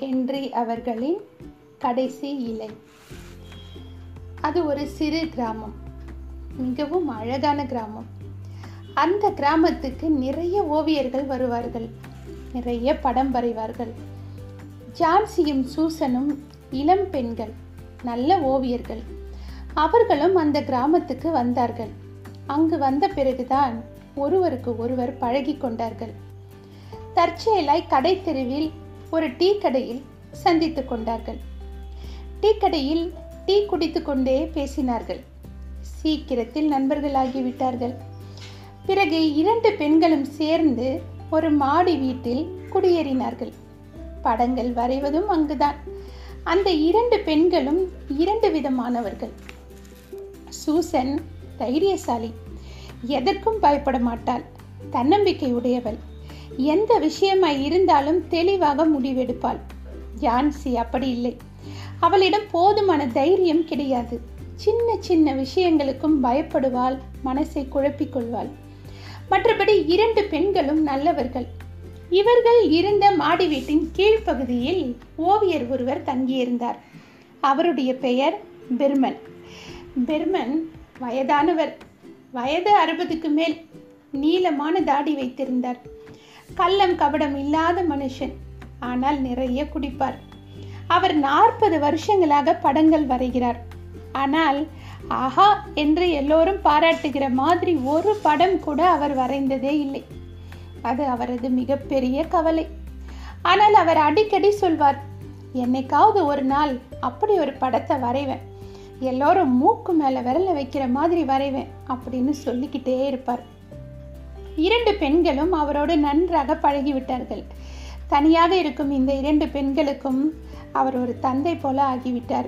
Entry அவர்களின் கடைசி இலை. அது ஒரு சிறு கிராமம் மிகவும் அழகான கிராமம். அந்த கிராமத்துக்கு நிறைய ஓவியர்கள் வருவார்கள் நிறைய படம் வரைவார்கள். ஜான்சியும் சூசனும் இளம் பெண்கள் நல்ல ஓவியர்கள். அவர்களும் அந்த கிராமத்துக்கு வந்தார்கள். அங்கு வந்த பிறகுதான் ஒருவருக்கு ஒருவர் பழகி கொண்டார்கள். தற்செயலாய் கடை தெருவில் ஒரு டீ கடையில் சந்தித்து கொண்டார்கள். டீ கடையில் டீ குடித்து கொண்டே பேசினார்கள். சீக்கிரத்தில் நண்பர்களாகிவிட்டார்கள் பிறகு இரண்டு பெண்களும் சேர்ந்து ஒரு மாடி வீட்டில் குடியேறினார்கள். படங்கள் வரைவதும் அங்குதான். அந்த இரண்டு பெண்களும் இரண்டு விதமானவர்கள். சூசன் தைரியசாலி. எதற்கும் பயப்பட மாட்டாள் தன்னம்பிக்கை உடையவள் எந்த விஷயமாய் இருந்தாலும் தெளிவாக முடிவெடுப்பாள். ஜான்சி அப்படி இல்லை. அவளிடம் போதுமான தைரியம் கிடையாது. சின்ன சின்ன விஷயங்களுக்கும் பயப்படுவாள் மனசை குழப்பிக் கொள்வாள். மற்றபடி இரண்டு பெண்களும் நல்லவர்கள். இவர்கள் இருந்த மாடி வீட்டின் கீழ்ப்பகுதியில் ஓவியர் ஒருவர் தங்கியிருந்தார். அவருடைய பெயர் பெர்மன். பெர்மன் வயதானவர். வயது அறுபதுக்கு மேல் நீளமான தாடி வைத்திருந்தார். கள்ளம் கபடம் இல்லாத மனுஷன். ஆனால் நிறைய குடிப்பார். அவர் நாற்பது வருஷங்களாக படங்கள் வரைகிறார். ஆனால் ஆஹா என்று எல்லோரும் பாராட்டுகிற மாதிரி ஒரு படம் கூட அவர் வரைந்ததே இல்லை. அது அவரது மிகப்பெரிய கவலை. ஆனால் அவர் அடிக்கடி சொல்வார் என்னைக்காவது ஒரு நாள் அப்படி ஒரு படத்தை வரைவேன். எல்லோரும் மூக்கு மேலே விரல வைக்கிற மாதிரி வரைவேன் அப்படின்னு சொல்லிக்கிட்டே இருப்பார். இரண்டு பெண்களும் அவரோடு நன்றாக பழகிவிட்டார்கள். தனியாக இருக்கும் இந்த இரண்டு பெண்களுக்கும் அவர் ஒரு தந்தை போல ஆகிவிட்டார்.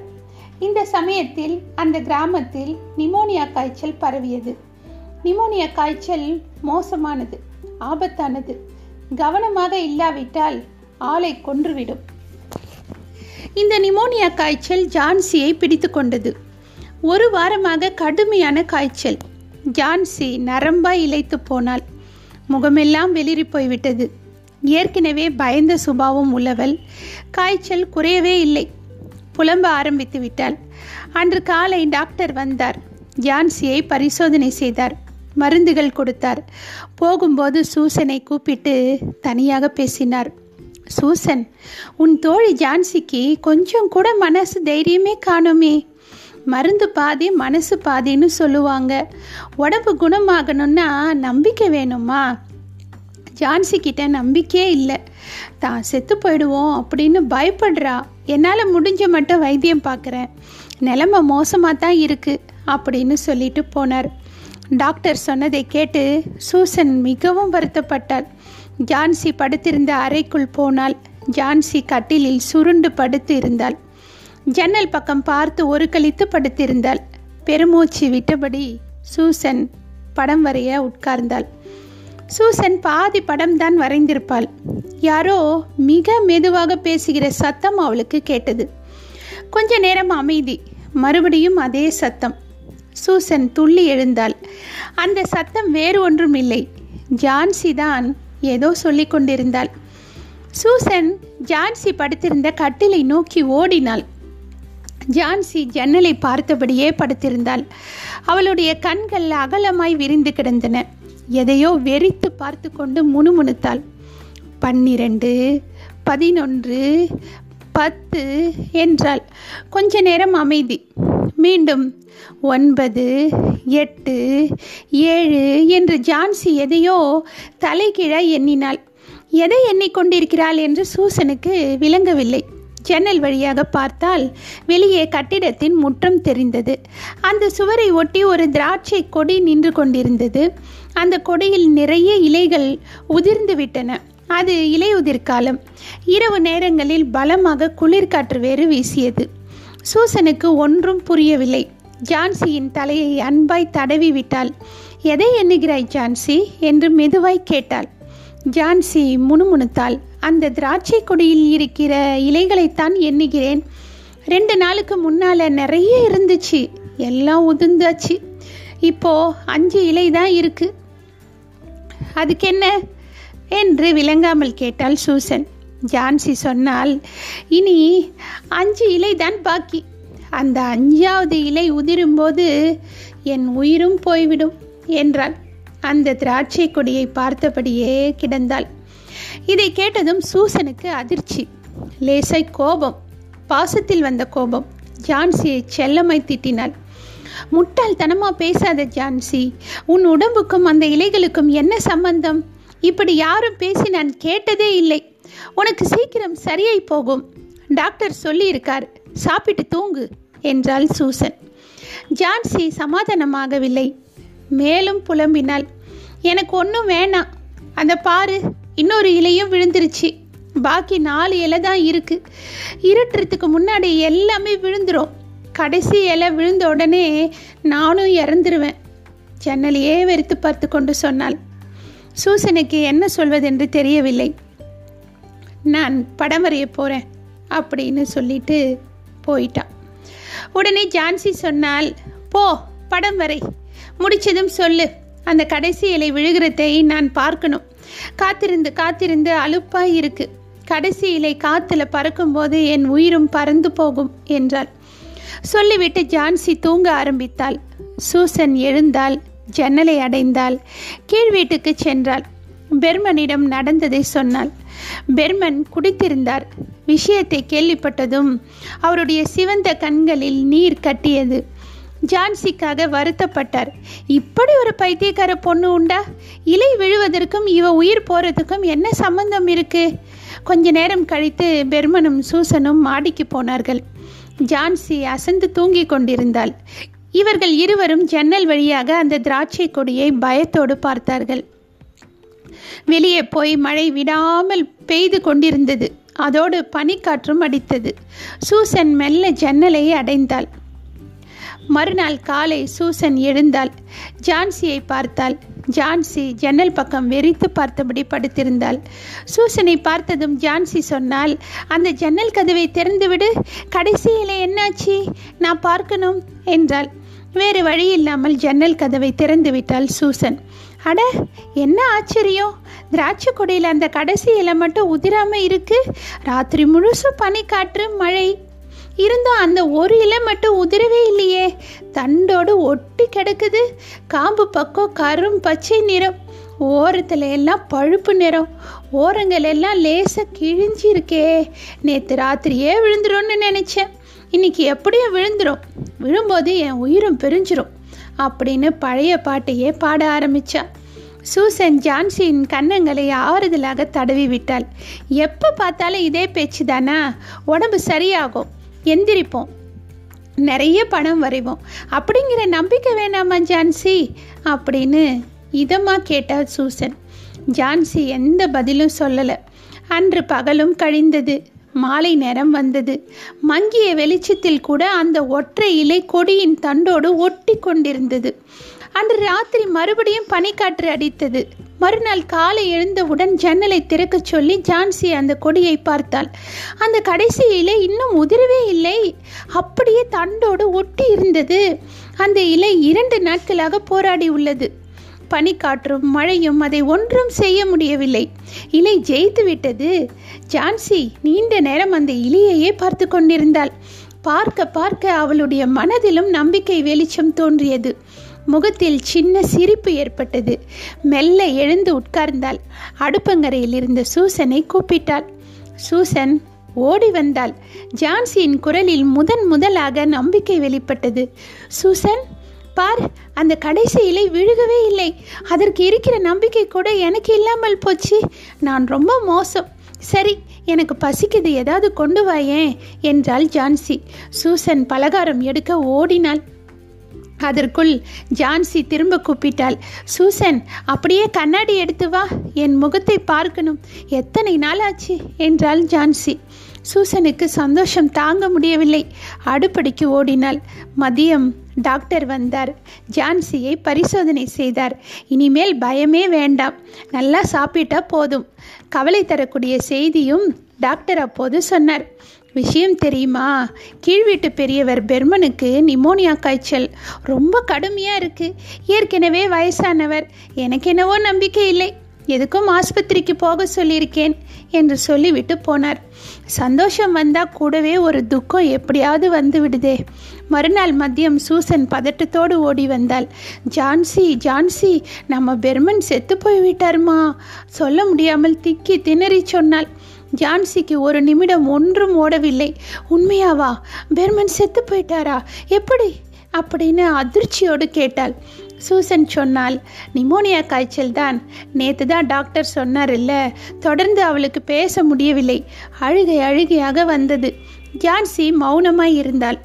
இந்த சமயத்தில் அந்த கிராமத்தில் நிமோனியா காய்ச்சல் பரவியது. நிமோனியா காய்ச்சல் மோசமானது ஆபத்தானது. கவனமாக இல்லாவிட்டால் ஆளை கொன்றுவிடும். இந்த நிமோனியா காய்ச்சல் ஜான்சியை பிடித்து கொண்டது. ஒரு வாரமாக கடுமையான காய்ச்சல். ஜான்சி நரம்பாய் இழைத்து போனாள். முகமெல்லாம் வெளிரி போய்விட்டது ஏற்கனவே பயந்த சுபாவம் உள்ளவள் காய்ச்சல் குறையவே இல்லை. புலம்ப ஆரம்பித்து விட்டாள். அன்று காலை டாக்டர் வந்தார். ஜான்சியை பரிசோதனை செய்தார். மருந்துகள் கொடுத்தார். போகும்போது சூசனை கூப்பிட்டு தனியாக பேசினார். சூசன் உன் தோழி ஜான்சிக்கு கொஞ்சம் கூட மனசு தைரியமே காணுமே. மருந்து பாதி மனசு பாதின்னு சொல்லுவாங்க. உடம்பு குணமாகணும்னா நம்பிக்கை வேணுமா ஜான்சி கிட்ட நம்பிக்கையே இல்லை. தான் செத்து போயிடுவோம் அப்படின்னு பயப்படுறா. என்னால் முடிஞ்ச மட்டும் வைத்தியம் பார்க்குறேன் நிலமை மோசமாக தான் இருக்குது அப்படின்னு சொல்லிட்டு போனார். டாக்டர் சொன்னதை கேட்டு சூசன் மிகவும் வருத்தப்பட்டாள். ஜான்சி படுத்திருந்த அறைக்குள் போனால் ஜான்சி கட்டிலில் சுருண்டு படுத்து இருந்தாள். ஜன்னல் பக்கம் பார்த்து ஒரு கழித்து படுத்திருந்தாள். பெருமூச்சு விட்டபடி சூசன் படம் வரைய உட்கார்ந்தாள். சூசன் பாதி படம் தான் வரைந்திருப்பாள். யாரோ மிக மெதுவாக பேசுகிற சத்தம் அவளுக்கு கேட்டது. கொஞ்ச நேரம் அமைதி மறுபடியும் அதே சத்தம். சூசன் துள்ளி எழுந்தாள். அந்த சத்தம் வேறு ஒன்றும் இல்லை. ஜான்சி தான் ஏதோ சொல்லி கொண்டிருந்தாள். சூசன் ஜான்சி படுத்திருந்த கட்டிலை நோக்கி ஓடினாள். ஜான்சி ஜன்னலை பார்த்தபடியே படுத்திருந்தாள். அவளுடைய கண்கள் அகலமாய் விரிந்து கிடந்தன. எதையோ வெறித்து பார்த்து கொண்டு முணுமுணுத்தாள். பன்னிரண்டு பதினொன்று பத்து என்றாள். கொஞ்ச நேரம் அமைதி. மீண்டும் ஒன்பது எட்டு ஏழு என்று ஜான்சி எதையோ தலைகீழாய் எண்ணினாள். எதை எண்ணிக்கொண்டிருக்கிறாள் என்று சூசனுக்கு விளங்கவில்லை. ஜன்னல் வழியாக பார்த்தால் வெளியே கட்டிடத்தின் முற்றம் தெரிந்தது. அந்த சுவரை ஒட்டி ஒரு திராட்சை கொடி நின்று கொண்டிருந்தது. அந்த கொடியில் நிறைய இலைகள் உதிர்ந்து விட்டன. அது இலையுதிர் காலம் இரவு நேரங்களில் பலமாக குளிர்காற்று வேறு வீசியது. சூசனுக்கு ஒன்றும் புரியவில்லை. ஜான்சியின் தலையை அன்பாய் தடவி விட்டாள். எதை எண்ணுகிறாய் ஜான்சி? என்று மெதுவாய் கேட்டாள். ஜான்சி முணுமுணுத்தாள். அந்த திராட்சை கொடியில் இருக்கிற இலைகளைத்தான் எண்ணுகிறேன். ரெண்டு நாளுக்கு முன்னால் நிறைய இருந்துச்சு. எல்லாம் உதிர்ந்தாச்சு. இப்போ அஞ்சு இலை தான் இருக்குது அதுக்கு என்ன என்று விளங்காமல் கேட்டாள் சூசன். ஜான்சி சொன்னால் இனி அஞ்சு இலை தான் பாக்கி. அந்த அஞ்சாவது இலை உதிரும்போது என் உயிரும் போய்விடும் என்றாள். அந்த திராட்சை கொடியை பார்த்தபடியே கிடந்தாள். இதை கேட்டதும் சூசனுக்கு அதிர்ச்சி. லேசை கோபம் பாசத்தில் வந்த கோபம் ஜான்சியை செல்லமை திட்டினாள். முட்டாள்தனமா பேசாத ஜான்சி உன் உடம்புக்கும் அந்த இலைகளுக்கும் என்ன சம்பந்தம்? இப்படி யாரும் பேசி நான் கேட்டதே இல்லை. உனக்கு சீக்கிரம் சரியாய் போகும். டாக்டர் சொல்லியிருக்கார் சாப்பிட்டு தூங்கு என்றாள் சூசன். ஜான்சி சமாதானமாகவில்லை. மேலும் புலம்பினாள். எனக்கு ஒன்றும் வேணாம். அந்த பாரு இன்னொரு இலையும் விழுந்துருச்சு. பாக்கி நாலு இலை தான் இருக்கு. இருட்டுறதுக்கு முன்னாடி எல்லாமே விழுந்துரும். கடைசி இலை விழுந்த உடனே நானும் இறந்துருவேன் ஜன்னலையே வெறுத்து பார்த்து கொண்டு சொன்னாள். சூசனுக்கு என்ன சொல்வதென்று தெரியவில்லை. நான் படம் வரைய போகிறேன் அப்படின்னு சொல்லிட்டு போயிட்டான். உடனே ஜான்சி சொன்னால் போ படம் வரை. முடிச்சதும் சொல்லு. அந்த கடைசி இலை விழுகிறதை நான் பார்க்கணும். காத்திருந்து காத்திருந்து அலுப்பாய் இருக்கு. கடைசி இலை காத்துல பறக்கும்போது என் உயிரும் பறந்து போகும் என்றாள். சொல்லிவிட்டு ஜான்சி தூங்க ஆரம்பித்தாள். சூசன் எழுந்தாள் ஜன்னலை அடைந்தாள் கீழ் வீட்டுக்கு சென்றாள். பெர்மனிடம் நடந்ததை சொன்னாள். பெர்மன் குடித்திருந்தார். விஷயத்தை கேள்விப்பட்டதும் அவருடைய சிவந்த கண்களில் நீர் கட்டியது. ஜான்சிக்காக வருத்தப்பட்டார். இப்படி ஒரு பைத்தியக்கார பொண்ணு உண்டா? இலை விழுவதற்கும் இவ உயிர் போறதுக்கும் என்ன சம்பந்தம் இருக்கு? கொஞ்ச நேரம் கழித்து பெர்மனும் சூசனும் மாடிக்கு போனார்கள். ஜான்சி அசந்து தூங்கிக் கொண்டிருந்தாள். இவர்கள் இருவரும் ஜன்னல் வழியாக அந்த திராட்சை கொடியை பயத்தோடு பார்த்தார்கள். வெளியே போய் மழை விடாமல் பெய்து கொண்டிருந்தது. அதோடு பனிக்காற்றும் அடித்தது. சூசன் மெல்ல ஜன்னலை அடைந்தாள். மறுநாள் காலை சூசன் எழுந்தாள். ஜான்சியை பார்த்தாள். ஜான்சி ஜன்னல் பக்கம் வெறித்து பார்த்தபடி படுத்திருந்தாள். சூசனை பார்த்ததும் ஜான்சி சொன்னால் அந்த ஜன்னல் கதவை திறந்துவிடு. கடைசியில் என்னாச்சு? நான் பார்க்கணும் என்றாள். வேறு வழி இல்லாமல் ஜன்னல் கதவை திறந்து விட்டாள் சூசன். அட என்ன ஆச்சரியம்? திராட்சை கொடியில் அந்த கடைசி இலை மட்டும் உதிராம இருக்கு. ராத்திரி முழுசும் பனிக்காற்று மழை. இருந்தும் அந்த ஒரு இலை மட்டும் உதிரவே இல்லையே. தண்டோடு ஒட்டி கிடக்குது. காம்பு பக்கம் கரும் பச்சை நிறம். ஓரத்துல எல்லாம் பழுப்பு நிறம். ஓரங்கள் எல்லாம் லேசாக கிழிஞ்சி இருக்கே நேற்று ராத்திரியே விழுந்துரும்னு நினச்சேன். இன்னைக்கு எப்படியும் விழுந்துடும் விழும்போது என் உயிரும் பிரிஞ்சிரும். அப்படின்னு பழைய பாட்டையே பாட ஆரம்பிச்சா. சூசன் ஜான்சியின் கன்னங்களை ஆறுதலாக தடவி விட்டாள். எப்போ பார்த்தாலும் இதே பேச்சு தானா உடம்பு சரியாகும். எந்திரிப்போம். நிறைய பணம் வரைவோம். அப்படிங்கிற நம்பிக்கை வேணாமா ஜான்சி? அப்படின்னு இதமாக கேட்டாள் சூசன். ஜான்சி எந்த பதிலும் சொல்லலை. அன்று பகலும் கழிந்தது. மாலை நேரம் வந்தது. மங்கிய வெளிச்சத்தில் கூட அந்த ஒற்றை இலை கொடியின் தண்டோடு ஒட்டி கொண்டிருந்தது அன்று ராத்திரி மறுபடியும் பனிக்காற்று அடித்தது. மறுநாள் காலை எழுந்தவுடன் ஜன்னலை திறக்கச் சொல்லி ஜான்சி அந்த கொடியை பார்த்தாள். அந்த கடைசி இலை இன்னும் உதிரவே இல்லை. அப்படியே தண்டோடு ஒட்டி இருந்தது. அந்த இலை இரண்டு நாட்களாக போராடி உள்ளது. பனிக்காற்றும் மழையும் அதை ஒன்றும் செய்ய முடியவில்லை. இலை ஜெயித்து விட்டது. ஜான்சி நீண்ட நேரம் அந்த இலையையே பார்த்து கொண்டிருந்தாள். பார்க்க பார்க்க அவளுடைய மனதிலும் நம்பிக்கை வெளிச்சம் தோன்றியது. முகத்தில் சின்ன சிரிப்பு ஏற்பட்டது. மெல்ல எழுந்து உட்கார்ந்தாள். அடுப்பங்கரையில் இருந்த சூசனை கூப்பிட்டாள். சூசன் ஓடி வந்தாள். ஜான்சியின் குரலில் முதன் முதலாக நம்பிக்கை வெளிப்பட்டது. சூசன் பார் அந்த கடைசி இலை விழுகவே இல்லை. அதற்கு இருக்கிற நம்பிக்கை கூட எனக்கு இல்லாமல் போச்சு. நான் ரொம்ப மோசம். சரி எனக்கு பசிக்குது. ஏதாவது கொண்டு வாயேன் என்றாள் ஜான்சி. சூசன் பலகாரம் எடுக்க ஓடினாள். அதற்குள் ஜான்சி திரும்ப கூப்பிட்டாள். சூசன் அப்படியே கண்ணாடி எடுத்து வா. என் முகத்தை பார்க்கணும். எத்தனை நாள் ஆச்சு என்றாள் ஜான்சி. சூசனுக்கு சந்தோஷம் தாங்க முடியவில்லை. அடுப்படிக்கு ஓடினாள். மதியம். டாக்டர் வந்தார். ஜான்சியை பரிசோதனை செய்தார். இனிமேல் பயமே வேண்டாம். நல்லா சாப்பிட்டா போதும். கவலை தரக்கூடிய செய்தியும் டாக்டர் அப்போது சொன்னார். விஷயம் தெரியுமா? கீழ்வீட்டு பெரியவர் பெர்மனுக்கு நிமோனியா காய்ச்சல் ரொம்ப கடுமையாக இருக்குது ஏற்கனவே வயசானவர். எனக்கு என்னவோ நம்பிக்கை இல்லை. எதுக்கும் ஆஸ்பத்திரிக்கு போக சொல்லியிருக்கேன் என்று சொல்லிவிட்டு போனார். சந்தோஷம் வந்தால் கூடவே ஒரு துக்கம் எப்படியாவது வந்து விடுதே. மறுநாள் மதியம் சூசன் பதட்டத்தோடு ஓடி வந்தாள். ஜான்சி ஜான்சி நம்ம பெர்மன் செத்து போய்விட்டாருமா? சொல்ல முடியாமல் திக்கி திணறி சொன்னாள். ஜான்சிக்கு ஒரு நிமிடம் ஒன்றும் ஓடவில்லை. உண்மையாவா? பெர்மன் செத்து போயிட்டாரா? எப்படி? அப்படின்னு அதிர்ச்சியோடு கேட்டாள். சூசன் சொன்னால் நிமோனியா காய்ச்சல் தான் நேற்று தான் டாக்டர் சொன்னார் இல்லை தொடர்ந்து அவளுக்கு பேச முடியவில்லை. அழுகை அழுகையாக வந்தது. ஜான்சி மௌனமாய் இருந்தாள்.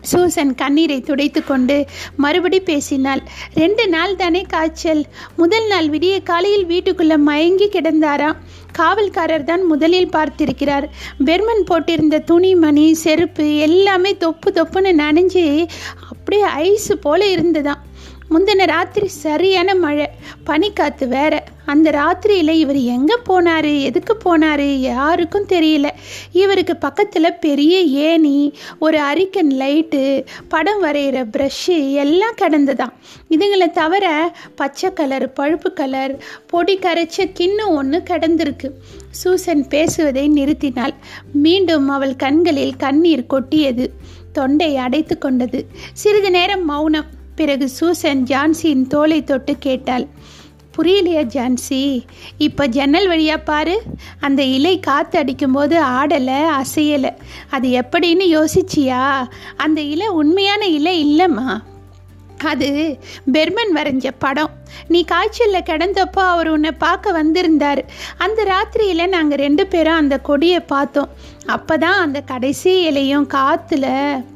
சூசன் கண்ணீரை துடைத்து கொண்டு மறுபடி பேசினாள். ரெண்டு நாள் தானே காய்ச்சல். முதல் நாள் விடிய காலையில் வீட்டுக்குள்ள மயங்கி கிடந்தாராம். காவல்காரர் தான் முதலில் பார்த்திருக்கிறார். பெர்மன் போட்டிருந்த துணிமணி செருப்பு எல்லாமே தொப்பு தொப்புன்னு நனைஞ்சு அப்படியே ஐஸு போல இருந்ததாம். முந்தின ராத்திரி சரியான மழை பனிக்காத்து வேற. அந்த ராத்திரியில் இவர் எங்கே போனார் எதுக்கு போனார் யாருக்கும் தெரியல. இவருக்கு பக்கத்தில் பெரிய ஏணி ஒரு அரிக்கன் லைட்டு படம் வரைகிற ப்ரஷ்ஷு எல்லாம் கிடந்துதான் இதுங்களை தவிர பச்சை கலர் பழுப்பு கலர் பொடி கரைச்ச கிண்ணம் ஒன்று கிடந்திருக்கு. சூசன் பேசுவதை நிறுத்தினாள். மீண்டும் அவள் கண்களில் கண்ணீர் கொட்டியது. தொண்டை அடைத்து கொண்டது. சிறிது நேரம் மௌனம். பிறகு சூசன் ஜான்சியின் தோலை தொட்டு கேட்டாள். புரியலையா ஜான்சி இப்போ ஜன்னல் வழியா பாரு. அந்த இலை காற்று அடிக்கும்போது ஆடலை அசையலை. அது எப்படின்னு யோசிச்சியா? அந்த இலை உண்மையான இலை இல்லைம்மா. அது பெர்மன் வரைஞ்ச படம். நீ காய்ச்சலில் கிடந்தப்போ அவர் உன்னை பார்க்க வந்திருந்தார். அந்த ராத்திரியில் நாங்கள் ரெண்டு பேரும் அந்த கொடியை பார்த்தோம். அப்போ தான் அந்த கடைசி இலையும் காற்றுல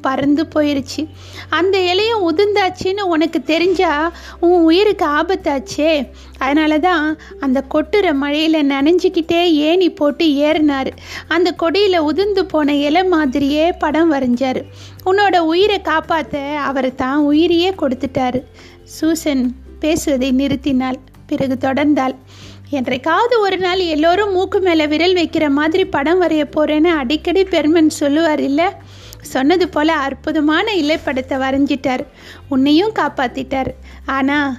பறந்து போயிருச்சு. அந்த இலையும் உதிர்ந்தாச்சுன்னு உனக்கு தெரிஞ்சா உன் உயிருக்கு ஆபத்தாச்சே. அதனால தான் அந்த கொட்டுற மழையில் நனைஞ்சிக்கிட்டே ஏணி போட்டு ஏறினார். அந்த கொடியில் உதிர்ந்து போன இலை மாதிரியே படம் வரைஞ்சார். உன்னோட உயிரை காப்பாற்ற அவர் தான் உயிரையே கொடுத்துட்டாரு. சூசன் பேசுவதை நிறுத்தினாள். பிறகு தொடர்ந்தாள். என்றைக்காவது ஒரு நாள் எல்லோரும் மூக்கு மேலே விரல் வைக்கிற மாதிரி படம் வரைய போகிறேன்னு அடிக்கடி பெருமன் சொல்லுவார் இல்லை? சொன்னது போல் அற்புதமான இலைப்படத்தை வரைஞ்சிட்டார். உன்னையும் காப்பாற்றிட்டார் ஆனால்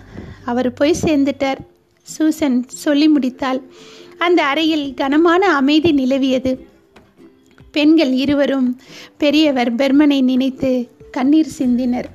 அவர் போய் சேர்ந்துட்டார். சூசன் சொல்லி முடித்தாள். அந்த அறையில் கனமான அமைதி நிலவியது. பெண்கள் இருவரும் பெரியவர் பெர்மனை நினைத்து கண்ணீர் சிந்தினர்.